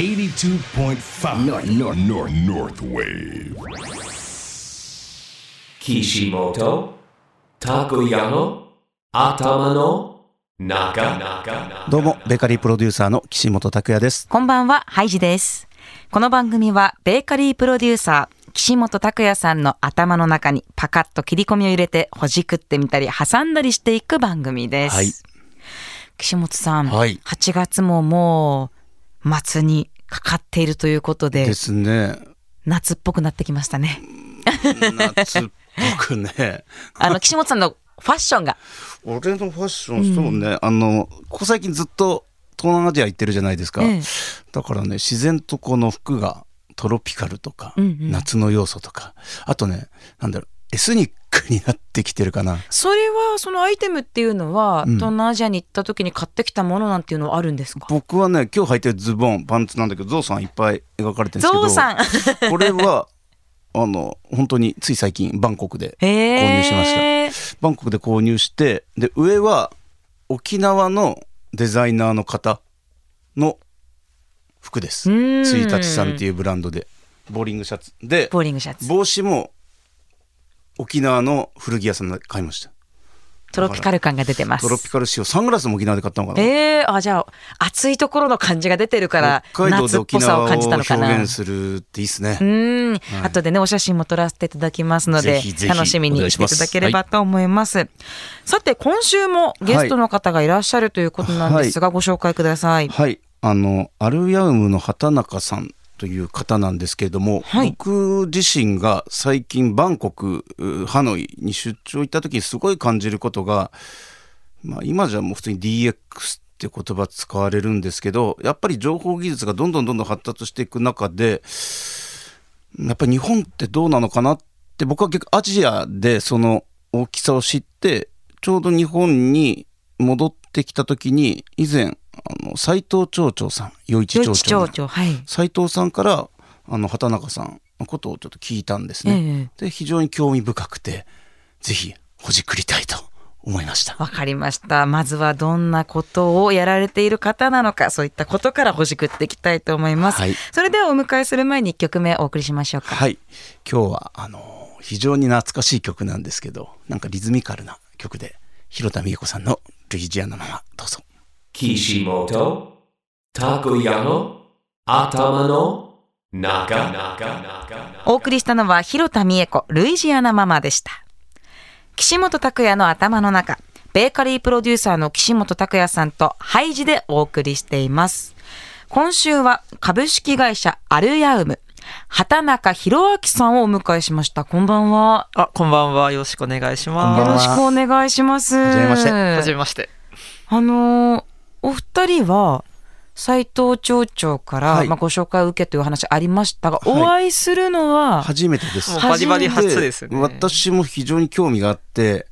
82.5 North, North, North, North Wave. Kishimoto Takuya 頭の中どうも、ベーカリープロデューサーの岸本拓也です。こんばんは、ハイジです。この番組は、ベーカリープロデューサー、岸本拓也さんの頭の中にパカッと切り込みを入れて、ほじくってみたり、挟んだりしていく番組です。はい岸本さん、はい8月ももう、末にかかっているということで、ですね。夏っぽくなってきましたね。夏っぽくね。あの、岸本さんのファッションが、俺のファッション、そうね。あの、ここ最近ずっと東南アジア行ってるじゃないですか。ええだからね、自然とこの服がトロピカルとか、うんうん夏の要素とか、あとね、なんだろう、エスニックになってきてるかな。それは、そのアイテムっていうのは、うん東南アジアに行った時に買ってきたものなんていうのはあるんですか？僕はね、今日履いてるズボン、パンツなんだけど、ゾウさんいっぱい描かれてるんですけど、ゾウさん これは、あの、本当につい最近、バンコクで購入しました。バンコクで購入して、で、上は沖縄のデザイナーの方の服です。うんついたちさんっていうブランドで、ボーリングシャツ。で、ボーリングシャツ。帽子も沖縄の古着屋さんで買いました。トロピカル感が出てます。トロピカル仕様。サングラスも沖縄で買ったのかな。ええあ、じゃあ、暑いところの感じが出てるから、北海道で夏っぽさ沖縄をを感じたのかな。表現するっていいですね。うん、後でね、お写真も撮らせていただきますので、ぜひぜひ楽しみにしていただければと思います。さて、今週もゲストの方がいらっしゃるということなんですが、ご紹介ください。はい、あのアルヤウムの畑中さんという方なんですけれども、はい。僕自身が最近バンコクうハノイに出張行った時にすごい感じることが、まあ、今じゃもう普通に DX って言葉使われるんですけどやっぱり情報技術がどんどんどんどん発達していく中でやっぱり日本ってどうなのかなって僕は結構アジアでその大きさを知ってちょうど日本に戻ってきた時に以前あの斉藤町長さん余市町長長、はい。斉藤さんからあの畑中さんのことをちょっと聞いたんですね。で非常に興味深くてぜひほじくりたいと思いました。わかりました。まずはどんなことをやられている方なのか、そういったことからほじくっていきたいと思います。はいそれではお迎えする前に1曲目お送りしましょうか。はい今日はあの非常に懐かしい曲なんですけどなんかリズミカルな曲で広田美恵子さんの「ルイジアナのまま」どうぞ。Kishimoto Takuya 頭の中お送りしたのは広田美恵子、ルイジアナママでした。岸本拓也の頭の中、ベーカリープロデューサーの岸本拓也さんとハイジでお送りしています。今週は株式会社アルヤウム、畑中博明さんをお迎えしました。こんばんは。あ、こんばんは。よろしくお願いします。よろしくお願いします。はじめましてはじめまして。あのーお二人は、斉藤町長から、はい。まあ、ご紹介を受けというお話ありましたが、はい。お会いするのは、初めてです。バリバリ初ですね。私も非常に興味があって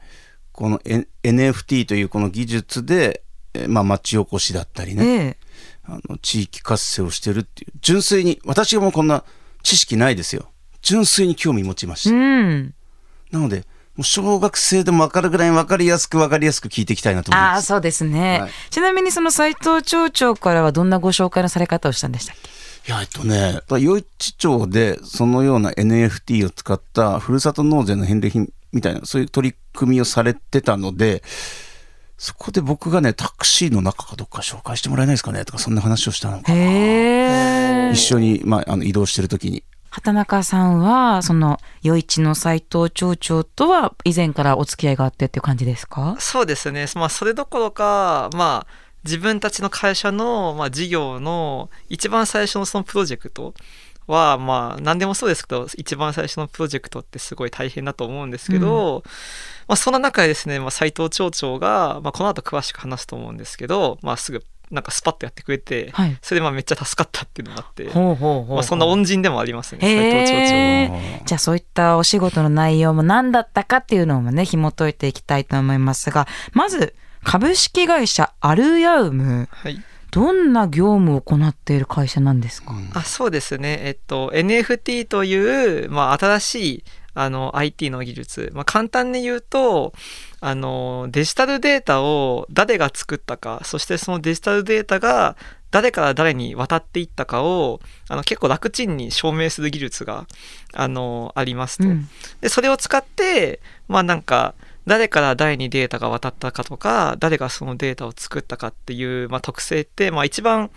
この N- NFT というこの技術で、えーまあ、町おこしだったりね、ええ。あの地域活性をしてるっていう。純粋に私はもうこんな知識ないですよ。純粋に興味持ちました、うん。なのでもう小学生でも分かるぐらい分かりやすく分かりやすく聞いていきたいなと思いああ、ますそうですね。はい。ちなみにその斉藤町長からはどんなご紹介のされ方をしたんでしたっけ？いやえっとね余市町でそのような NFT を使ったふるさと納税の返礼品みたいなそういう取り組みをされてたのでそこで僕がねタクシーの中かどっか紹介してもらえないですかねとかそんな話をしたのかな。一緒に、まあ、あの移動してる時に畑中さんは、その、余市の斉藤町長とは以前からお付き合いがあってっていう感じですか？そうですね。まあ、それどころか、まあ、自分たちの会社の、まあ、事業の一番最初のそのプロジェクトは、まあ、何でもそうですけど、一番最初のプロジェクトってすごい大変だと思うんですけど、まあ、そんな中でですね、まあ、斉藤町長が、まあ、この後詳しく話すと思うんですけど、まあ、すぐ、なんかスパッとやってくれて、はいそれでまあめっちゃ助かったっていうのがあって。まあ、そんな恩人でもありますね、へ斉藤町長。じゃあそういったお仕事の内容も何だったかっていうのもね、紐解いていきたいと思いますが、まず、株式会社アルヤウム。はい。どんな業務を行っている会社なんですか、あそうですね、えっと、NFT という、まあ、新しいあの IT の技術、まあ、簡単に言うとあのデジタルデータを誰が作ったかそしてそのデジタルデータが誰から誰に渡っていったかをあの結構楽ちんに証明する技術があのありますと。うん。でそれを使ってまあなんか誰から誰にデータが渡ったかとか誰がそのデータを作ったかっていう、まあ、特性って、まあ、一番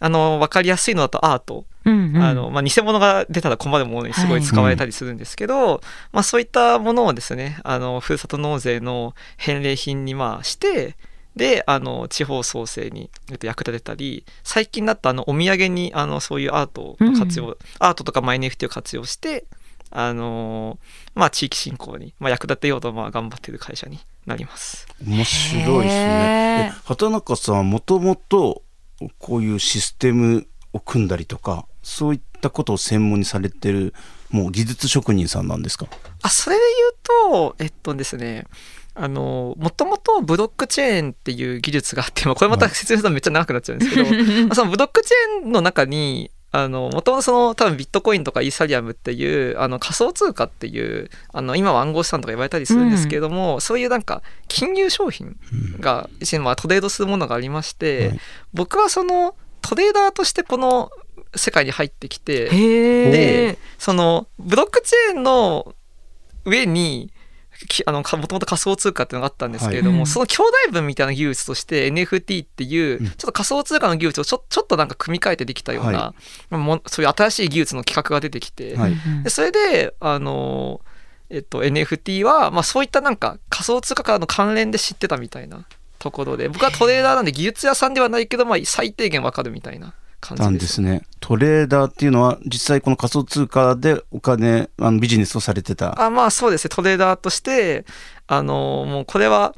あの分かりやすいのだとアート、うんうん。あのまあ、偽物が出たら困るものにすごい使われたりするんですけど、まあ、そういったものをですねあのふるさと納税の返礼品にまあしてであの地方創生にえっと役立てたり最近だとあのお土産にあのそういうアートを活用、アートとかまあ NFT を活用してあのまあ、地域振興に、まあ、役立てようとまあ頑張っている会社になります。面白いですへね。畑中さんはもともとこういうシステムを組んだりとかそういったことを専門にされてるもう技術職人さんなんですか？あそれで言うとえっとですねあのもともとブロックチェーンっていう技術があって、まあ、これまた説明するとめっちゃ長くなっちゃうんですけど、まあそのブロックチェーンの中にあのもともとその多分ビットコインとかイーサリアムっていうあの仮想通貨っていうあの今は暗号資産とか言われたりするんですけれども、そういうなんか金融商品が一緒にまあトレードするものがありまして、はい僕はそのトレーダーとしてこの世界に入ってきてへでえ。そのブロックチェーンの上にきあのかもともと仮想通貨っていうのがあったんですけれども、はい。その兄弟分みたいな技術として NFT っていう、うん。ちょっと仮想通貨の技術をちょちょっとなんか組み替えてできたような、はもうそういう新しい技術の企画が出てきて、はい。うんでそれであの、えっと、NFT は、まあ、そういったなんか仮想通貨からの関連で知ってたみたいなところで僕はトレーダーなんで技術屋さんではないけど、まあ、最低限わかるみたいな感じです。なんですね。トレーダーっていうのは実際この仮想通貨でお金あのビジネスをされてた。あまあそうですねトレーダーとしてあのもうこれは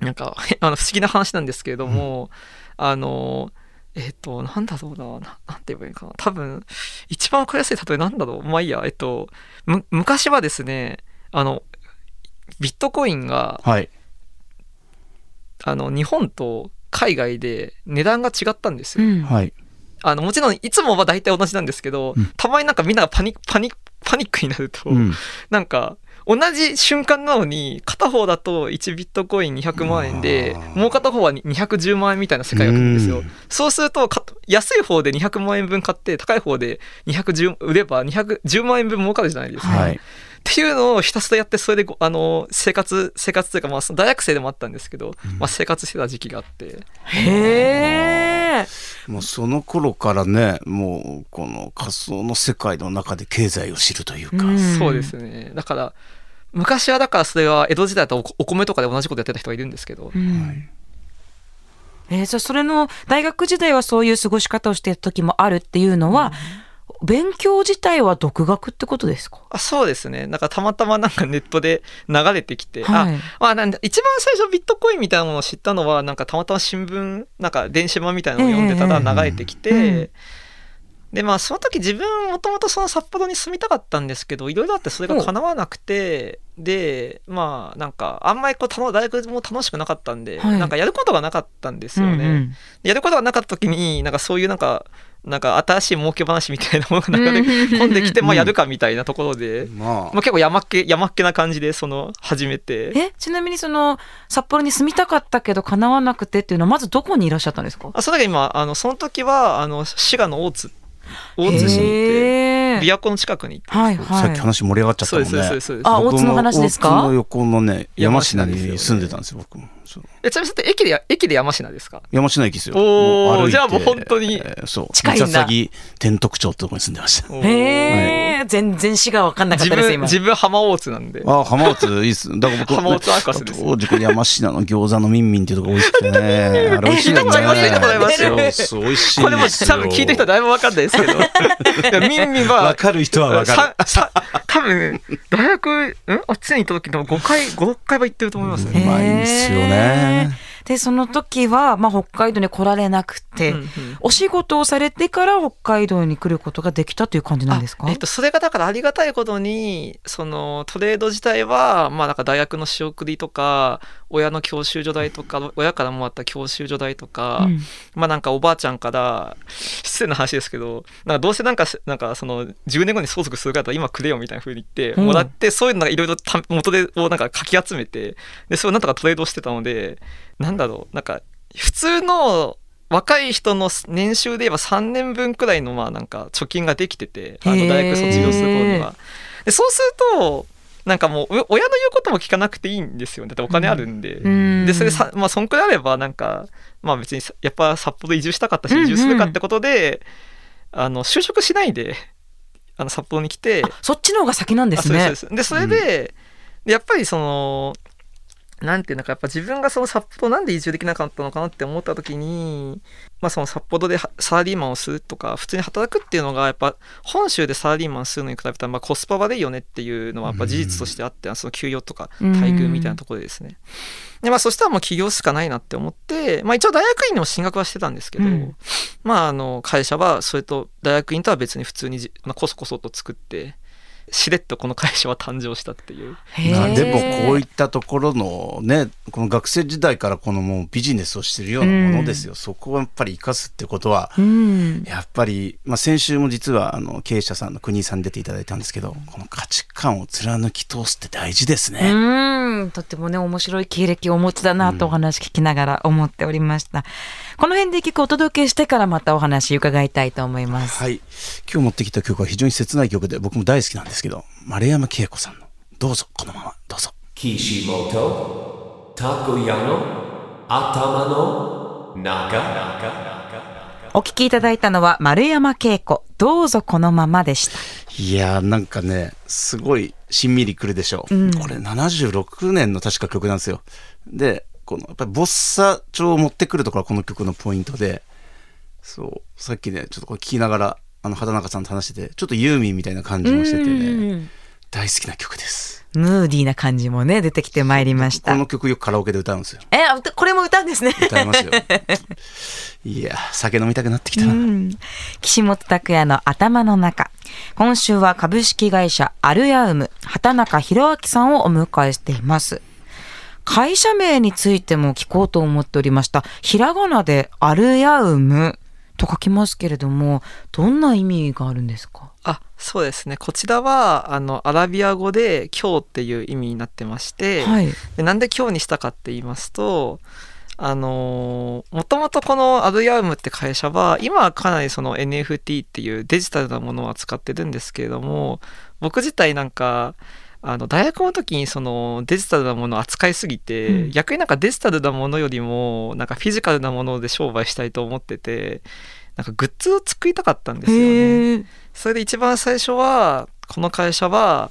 なんかへ あの不思議な話なんですけれども、あのえっ、となんだろうなななんて言えばいいかな多分一番わかりやすい例えなんだろうまあいいやえっとむ昔はですねあのビットコインがはい。あの日本と海外で値段が違ったんですよ。うんはい。あのもちろんいつもは大体同じなんですけど、うん。たまになんかみんながパニックパニックパニックになると、うん。なんか同じ瞬間なのに片方だと1ビットコイン200万円でもう片方は210万円みたいな世界が来るんですよ。うん。そうするとか安い方で200万円分買って高い方で210売れば210万円分儲かるじゃないですか、はい。っていうのをひたすらやってそれでごあの生活生活というかまあ大学生でもあったんですけど、まあ、生活してた時期があって。へえ。もうその頃からね、もうこの仮想の世界の中で経済を知るというか。うん。そうですね。だから昔はだからそれは江戸時代だとおお米とかで同じことやってた人がいるんですけど、うん。えーじゃあそれの大学時代はそういう過ごし方をしていた時もあるっていうのは、勉強自体は独学ってことですか？あそうですね。なんかたまたまなんかネットで流れてきて、はい。あまあなんだ一番最初ビットコインみたいなものを知ったのはなんかたまたま新聞なんか電子版みたいなのを読んでたら流れてきて、ええうん。でまあその時自分もともとその札幌に住みたかったんですけどいろいろあってそれが叶わなくてでまあなんかあんまりこう楽大学も楽しくなかったんで、はい。なんかやることがなかったんですよね。うんうん。やることがなかった時になんかそういうなんかなんか新しい儲け話みたいなものが流れ込んできて、まあやるかみたいなところで、ままあ、結構山っ気山っ気な感じでその始めて。えちなみにその札幌に住みたかったけど叶わなくてっていうのはまずどこにいらっしゃったんですか？あその時今あのその時はあの滋賀の大津大津市に行って琵琶湖の近くに行ってはいさはい。っき話盛り上がっちゃったもんね。そうですそうですあ大津の話ですか？大津の横のね、山科に住んでたんですよ、僕も。えちなみにそれって駅で駅で山科ですか？山科駅ですよ。おーもう歩いてじゃあもう本当にえーそう。近いんだ。三崎天徳町ってとこに住んでました。へえ、全然市が分かんなかっ自分たです今。自分浜大津なんで。浜松いいっす。だから僕、浜松博士です。よ当時これ山科の餃子のミンミンっていうとこ美味しくてね。あれ美味しいよ美味しいんこれもですよ。多分聞いてる人はだいぶ分かんないですけど。いやミンミンはわかる人はわかる。多分大学んあっちに行った時の5回56回は行ってると思いますうね、まいんすよね。でその時は、まあ、北海道に来られなくて、うんうん。お仕事をされてから北海道に来ることができたという感じなんですか？あえっと、それがだからありがたいことにそのトレード自体はまあなんか大学の仕送りとか親の教習所代とか親からもらった教習所代とか、うん。まあなんかおばあちゃんから失礼な話ですけどなんかどうせなんかなんかその10年後に相続するから今くれよみたいな風に言ってうん。もらって、そういうのがいろいろた元でをなんかかき集めてでそれをなんとかトレードしてたのでなんだろうなんか普通の若い人の年収で言えば3年分くらいのまあなんか貯金ができててあの大学卒業する頃には。でそうするとなんかもうお親の言うことも聞かなくていいんですよね。だってお金あるんで。うん。でそれさまあそんくらいあればなんかまあ別にさやっぱ札幌移住したかったしうんうん。移住するかってことで、あの就職しないであの札幌に来て。あそっちの方が先なんですね。ですそれで,、でやっぱりそのなんていうのかやっぱ自分がその札幌なんで移住できなかったのかなって思った時に、まあ、その札幌ではサラリーマンをするとか普通に働くっていうのがやっぱ本州でサラリーマンするのに比べたらまあコスパ悪いよねっていうのはやっぱ事実としてあって、その給与とか待遇みたいなところでですね。でまあ、そしたらもう起業しかないなって思って、まあ、一応大学院にも進学はしてたんですけど、うん。まああの会社はそれと大学院とは別に普通にじ、まあ、こそこそと作ってしれっとこの会社は誕生したっていうでもこういったところのねこの学生時代からこのもうビジネスをしてるようなものですよ、そこをやっぱり生かすってことはうん。やっぱり、まあ、先週も実はあの経営者さんの国井さんに出ていただいたんですけどこの価値観を貫き通すって大事ですね。うん、とってもね、面白い経歴をお持ちだなとお話聞きながら思っておりました。この辺で曲をお届けしてからまたお話伺いたいと思います。はい今日持ってきた曲は非常に切ない曲で僕も大好きなんですけど丸山恵子さんの「どうぞこのままどうぞ」Kishimoto Takoyano Atama no Naga お聞きいただいたのは丸山恵子、どうぞこのままでした。いやーなんかねすごいしんみりくるでしょう、これ76年の確か曲なんですよ。でこのやっぱりボッサ調を持ってくるところがこの曲のポイントでそうさっきねちょっとこれ聞きながらあの畑中さんと話しててちょっとユーミンみたいな感じもしててね大好きな曲ですムーディーな感じもね、出てきてまいりました。この曲よくカラオケで歌うんですよえ、これも歌うんですね。歌いますよ いや酒飲みたくなってきたな、うん岸本拓也の頭の中。今週は株式会社アルヤウム、畑中博明さんをお迎えしています。会社名についても聞こうと思っておりました。ひらがなでアルヤウムと書きますけれども、どんな意味があるんですか？あそうですねこちらはあのアラビア語で「今日」っていう意味になってまして、はい。でなんで今日にしたかって言いますとあのもともとこのアルヤウムって会社は今はかなりその NFT っていうデジタルなものを扱ってるんですけれども僕自体なんかあの大学の時にそのデジタルなものを扱いすぎて、うん逆になんかデジタルなものよりもなんかフィジカルなもので商売したいと思っててなんかグッズを作りたかったんですよね。それで一番最初はこの会社は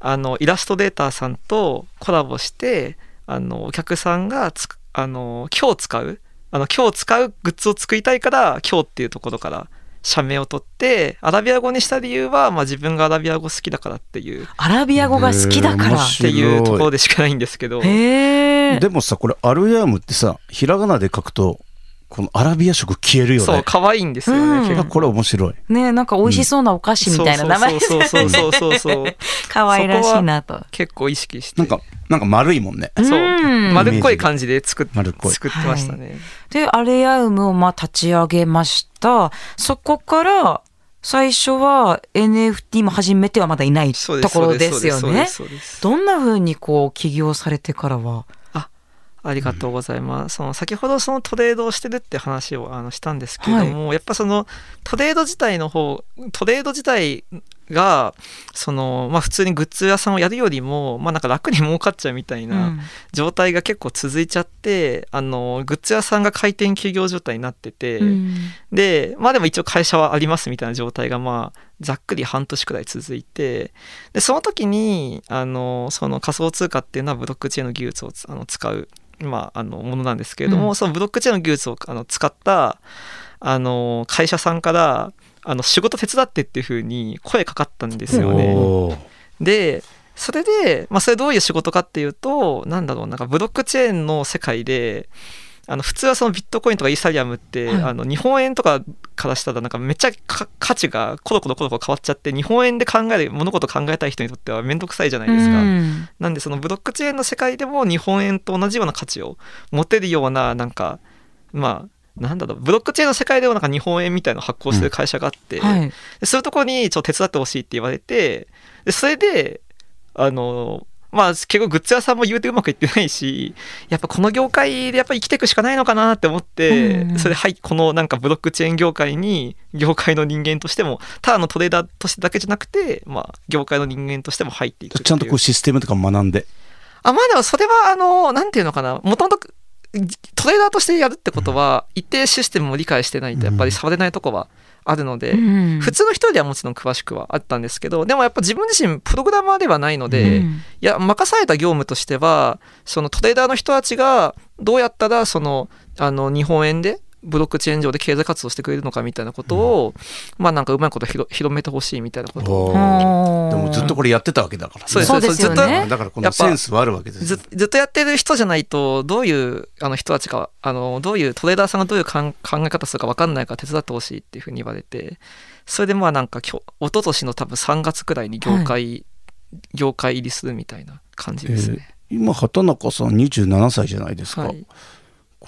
あのイラストレーターさんとコラボしてあのお客さんがつくあの今日使うあの今日使うグッズを作りたいから今日っていうところから社名を取ってアラビア語にした理由は、まあ、自分がアラビア語好きだからっていうっアラビア語が好きだからへー面。白ていうところでしかないんですけど。でもさこれアルヤームってさひらがなで書くとこのアラビア色消えるよねそう可愛いんですよね、うんこれ面白いねなんか美味しそうなお菓子みたいな名前ですよね。そうそうそうそうそうそう可愛らしいなと。結構意識してなんかなんか丸いもんねそううん丸っこい感じで作っ丸っこい作ってましたね、で、アレアウムをまあ立ち上げました。そこから、最初は NFT も始めてはまだいないそうですところですよねそうです。そうですどんな風にこう起業されてからは。ありがとうございます。その先ほどそのトレードをしてるって話をあのしたんですけれども、やっぱそのトレード自体の方トレード自体がそのまあ普通にグッズ屋さんをやるよりもまあなんか楽に儲かっちゃうみたいな状態が結構続いちゃって、あのグッズ屋さんが開店休業状態になってて、うん。でまあでも一応会社はありますみたいな状態がまあざっくり半年くらい続いてでその時にあのその仮想通貨っていうのはブロックチェーンの技術をつあの使う、まあ、あのものなんですけれども、うんそのブロックチェーンの技術をあの使ったあの会社さんからあの仕事手伝ってっていう風に声かかったんですよね。でそれで、まあ、それどういう仕事かっていうとなんだろうなんかブロックチェーンの世界であの普通はそのビットコインとかイーサリアムって、はいあの日本円とかからしたらなんかめっちゃか価値がコロコロコロコロ変わっちゃって日本円で考える物事考えたい人にとっては面倒くさいじゃないですか。うんなんでそのブロックチェーンの世界でも日本円と同じような価値を持てるようななんかまあなんだろうブロックチェーンの世界でもなんか日本円みたいなのを発行してる会社があって、はい。でそういうところにちょっと手伝ってほしいって言われてでそれであのまあ結構グッズ屋さんも言うてうまくいってないしやっぱこの業界でやっぱ生きていくしかないのかなって思って、うんうん。それではいこのなんかブロックチェーン業界に業界の人間としてもただのトレーダーとしてだけじゃなくてまあ業界の人間としても入っていくちゃんとこうシステムとか学んで。あまあでもそれはあのなんていうのかな。もともとトレーダーとしてやるってことは一定システムを理解してないとやっぱり触れないとこはあるので、うん。普通の人ではもちろん詳しくはあったんですけどでもやっぱ自分自身プログラマーではないので、いうん。や任された業務としてはそのトレーダーの人たちがどうやったらそのあの日本円でブロックチェーン上で経済活動してくれるのかみたいなことを、まあなんかうまいこと広広めてほしいみたいなことでもずっとこれやってたわけだからね。そうですそうですよずっね。だからこのセンスはあるわけですずっとやってる人じゃないとどういうあの人たちかあのどういうトレーダーさんがどういうかん考え方するか分かんないから手伝ってほしいっていうふうに言われてそれでまあなんか今日一昨年の多分3月くらいに業界、業界入りするみたいな感じですね。今畑中さん27歳じゃないですか、はい、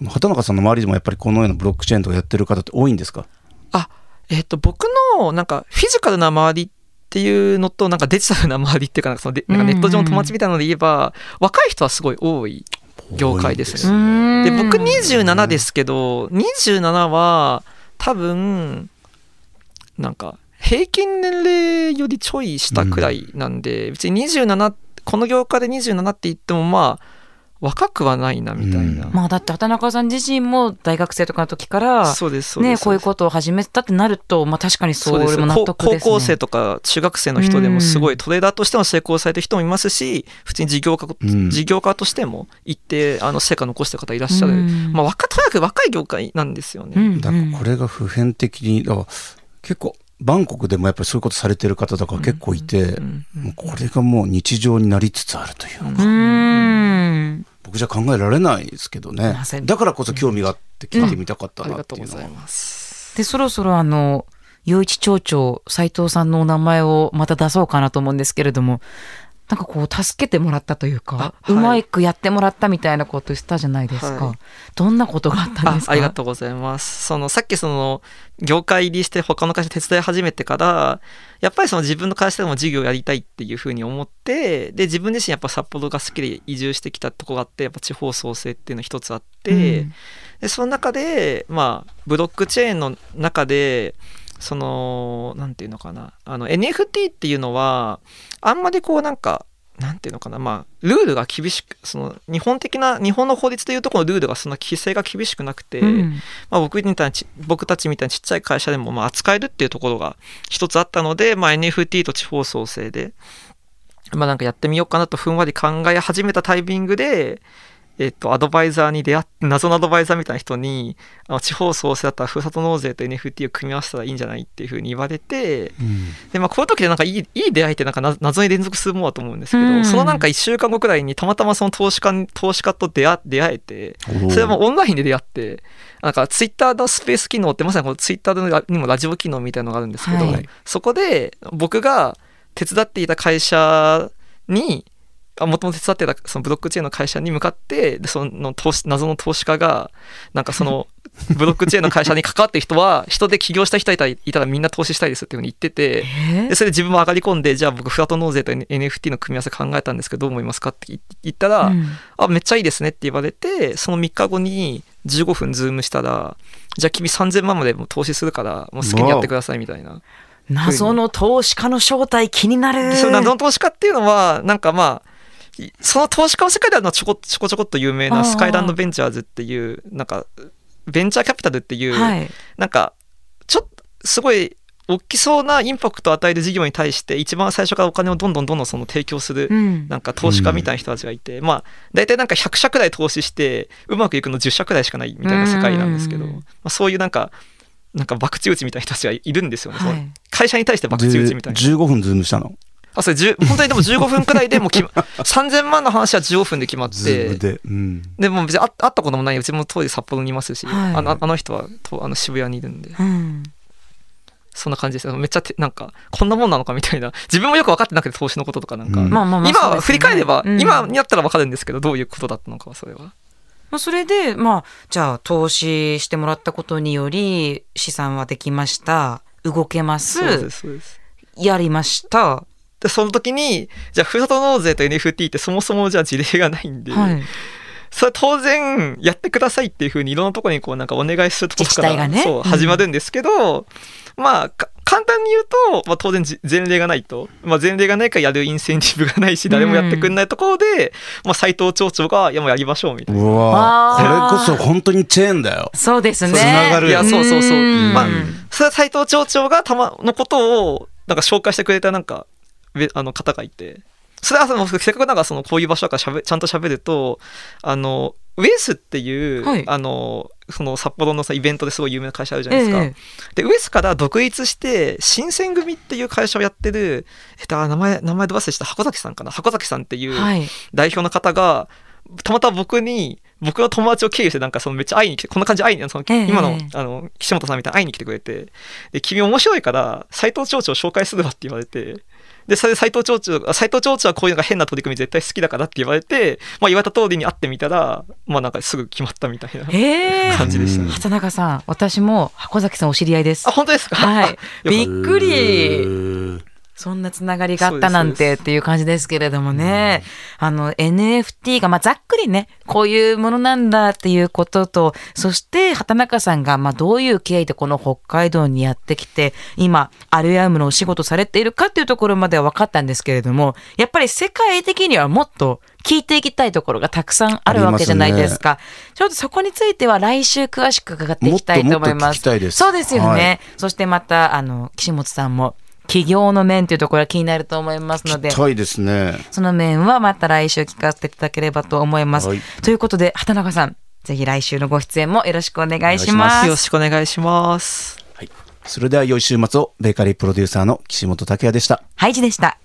畑中さんの周りでもやっぱりこのようなブロックチェーンとかやってる方って多いんですか？あえっ、と僕のなんかフィジカルな周りっていうのとなんかデジタルな周りっていうかなんかそのでなんかネット上の友達みたいなので言えば、若い人はすごい多い業界ですね。で僕27ですけど27は多分なんか平均年齢よりちょい下くらいなんで、別に27この業界で27って言ってもまあ若くはないなみたいな、うん。まあだって畑中さん自身も大学生とかの時からそうですねこういうことを始めたってなるとまあ確かにそそうでも納得ですね。高校生とか中学生の人でもすごいトレーダーとしても成功されてる人もいますし普通に事業家,、うん。事業家としても一定あの成果残してる方いらっしゃる、うん。まあ、若とにかく若い業界なんですよね。うん。だからこれが普遍的にだから結構バンコクでもやっぱりそういうことされてる方とか結構いて、これがもう日常になりつつあるというか、うーん僕じゃ考えられないですけどね。だからこそ興味があって聞いてみたかったなっていうのは、ます。でそろそろあの余一町長斉藤さんのお名前をまた出そうかなと思うんですけれどもなんかこう助けてもらったというか、あはい。うまくやってもらったみたいなことしたじゃないですか、はい。どんなことがあったんですか？あありがとうございます。そのさっきその業界入りして他の会社手伝い始めてからやっぱりその自分の会社でも事業やりたいっていうふうに思ってで自分自身やっぱ札幌が好きで移住してきたとこがあってやっぱ地方創生っていうの一つあって、うん。でその中でまあブロックチェーンの中でそのなんていうのかな。あの NFT っていうのはあんまりこうなんかなんていうのかな。まあルールが厳しくその日本的な日本の法律というところのルールがそんな規制が厳しくなくて、うん。まあ、僕みたいなち僕たちみたいなちっちゃい会社でもまあ扱えるっていうところが一つあったので、まあ、NFT と地方創生で、まあ、なんかやってみようかなとふんわり考え始めたタイミングで、えっと、アドバイザーに出会って謎のアドバイザーみたいな人にあの地方創生だったらふるさと納税と NFT を組み合わせたらいいんじゃないっていうふうに言われてうん。で、まあ、こういう時でなんかいいいい出会いってなんかな謎に連続するものだと思うんですけど、うん。そのなんか1週間後くらいにたまたまその投資家に投資家と出会出会えてそれはもうオンラインで出会ってなんかツイッターのスペース機能ってまさにこのツイッターにもラジオ機能みたいなのがあるんですけど、はい。そこで僕が手伝っていた会社にもともと手伝ってたそのブロックチェーンの会社に向かってでその投資謎の投資家がなんかその ブロックチェーンの会社に関わってる人は人で起業した人いたらいたらみんな投資したいですっていうふうに言っててえでそれで自分も上がり込んでじゃあ僕フラット納税と NFT の組み合わせ考えたんですけどどう思いますかって言ったら、うん。あめっちゃいいですねって言われてその3日後に15分ズームしたらじゃあ君3000万までもう投資するからもう好きにやってくださいみたいな。謎の投資家の正体気になる。でその謎の投資家っていうのはなんかまあいその投資家の世界ではちょこちょこちょこっと有名なスカイランドベンチャーズっていうなんかベンチャーキャピタルっていう、はい。なんかちょっとすごい大きそうなインパクトを与える事業に対して一番最初からお金をどんどんどんどんその提供するうん。なんか投資家みたいな人たちがいて、まあ大体なんか100社くらい投資してうまくいくの10社くらいしかないみたいな世界なんですけど、うん。まあ、そういうなんかなんか博打打ちみたいな人たちがいるんですよね、はい。会社に対して博打打ちみたいな。15分ズームしたの？あそれ10本当にでも15分くらいでもう決ま3000万の話は15分で決まって。で、うん、でも別に会会ったこともない。うちも当時札幌にいますし、はい。あのあの人はとあの渋谷にいるんで。うん。そんな感じです。よめっちゃてなんかこんなもんなのかみたいな。自分もよく分かってなくて投資のこととかなんか、うん。まあまあまあ今は振り返れば、うん。今になったら分かるんですけどどういうことだったのかはそれは。まあそれで、まあ、じゃあ、投資してもらったことにより、資産はできました。動けます。そうですそうです。やりました。でその時にじゃあふるさと納税と NFT ってそもそもじゃあ事例がないんで、はい。それは当然やってくださいっていうふうにいろんなところにこうなんかお願いするところからね。そううん始まるんですけど、まあか簡単に言うと、まあ、当然じ前例がないと、まあ、前例がないからやるインセンティブがないし誰もやってくれないところで、まあ、斉藤町長が「いやもうやりましょう」みたいな。うわこれこそ本当にチェーンだよ。そうですね。つながるいやそうそうそう。うん。まあそれは斉藤町長がたまのことをなんか紹介してくれたなんかべあの方がいて。それはそのせっかくなんかそのこういう場所だからしゃべちゃんと喋るとあのウェースっていう、はい。あのその札幌のさイベントですごい有名な会社あるじゃないですか。ええでウェスから独立して新選組っていう会社をやってる、えっと、あ名前名前ど忘れした。箱崎さんかな？箱崎さんっていうはい。代表の方がたまたま僕に僕の友達を経由してなんかそのめっちゃ会いに来てこんな感じで会いにそのええ今のええ。あの岸本さんみたいに会いに来てくれて。で君面白いから斎藤町長紹介するわって言われてでそれで斎藤町長あ斎藤町長はこういうのが変な取り組み絶対好きだからって言われて、まあ、言われた通りに会ってみたらまあなんかすぐ決まったみたいなええ感じでした、うん畑中さん、私も箱崎さんお知り合いですあ。本当ですか？はい。びっくへり。ーそんなつながりがあったなんてっていう感じですけれどもね。あの NFT が、まあ、ざっくりね、こういうものなんだっていうことと、そして畑中さんが、まあ、どういう経緯でこの北海道にやってきて、今、アルヤムのお仕事されているかっていうところまでは分かったんですけれども、やっぱり世界的にはもっと聞いていきたいところがたくさんあるわけじゃないですか。ちょっとそこについては来週詳しく伺っていきたいと思います。もっともっとそうですよね。はいそしてまた、あの、岸本さんも、企業の面というところが気になると思いますので、たいですね。その面はまた来週聞かせていただければと思います。はい。ということで、畑中さん、ぜひ来週のご出演もよろしくお願いします。よろしくお願いします。それでは良い週末をベーカリープロデューサーの岸本拓也でした。ハイジでした。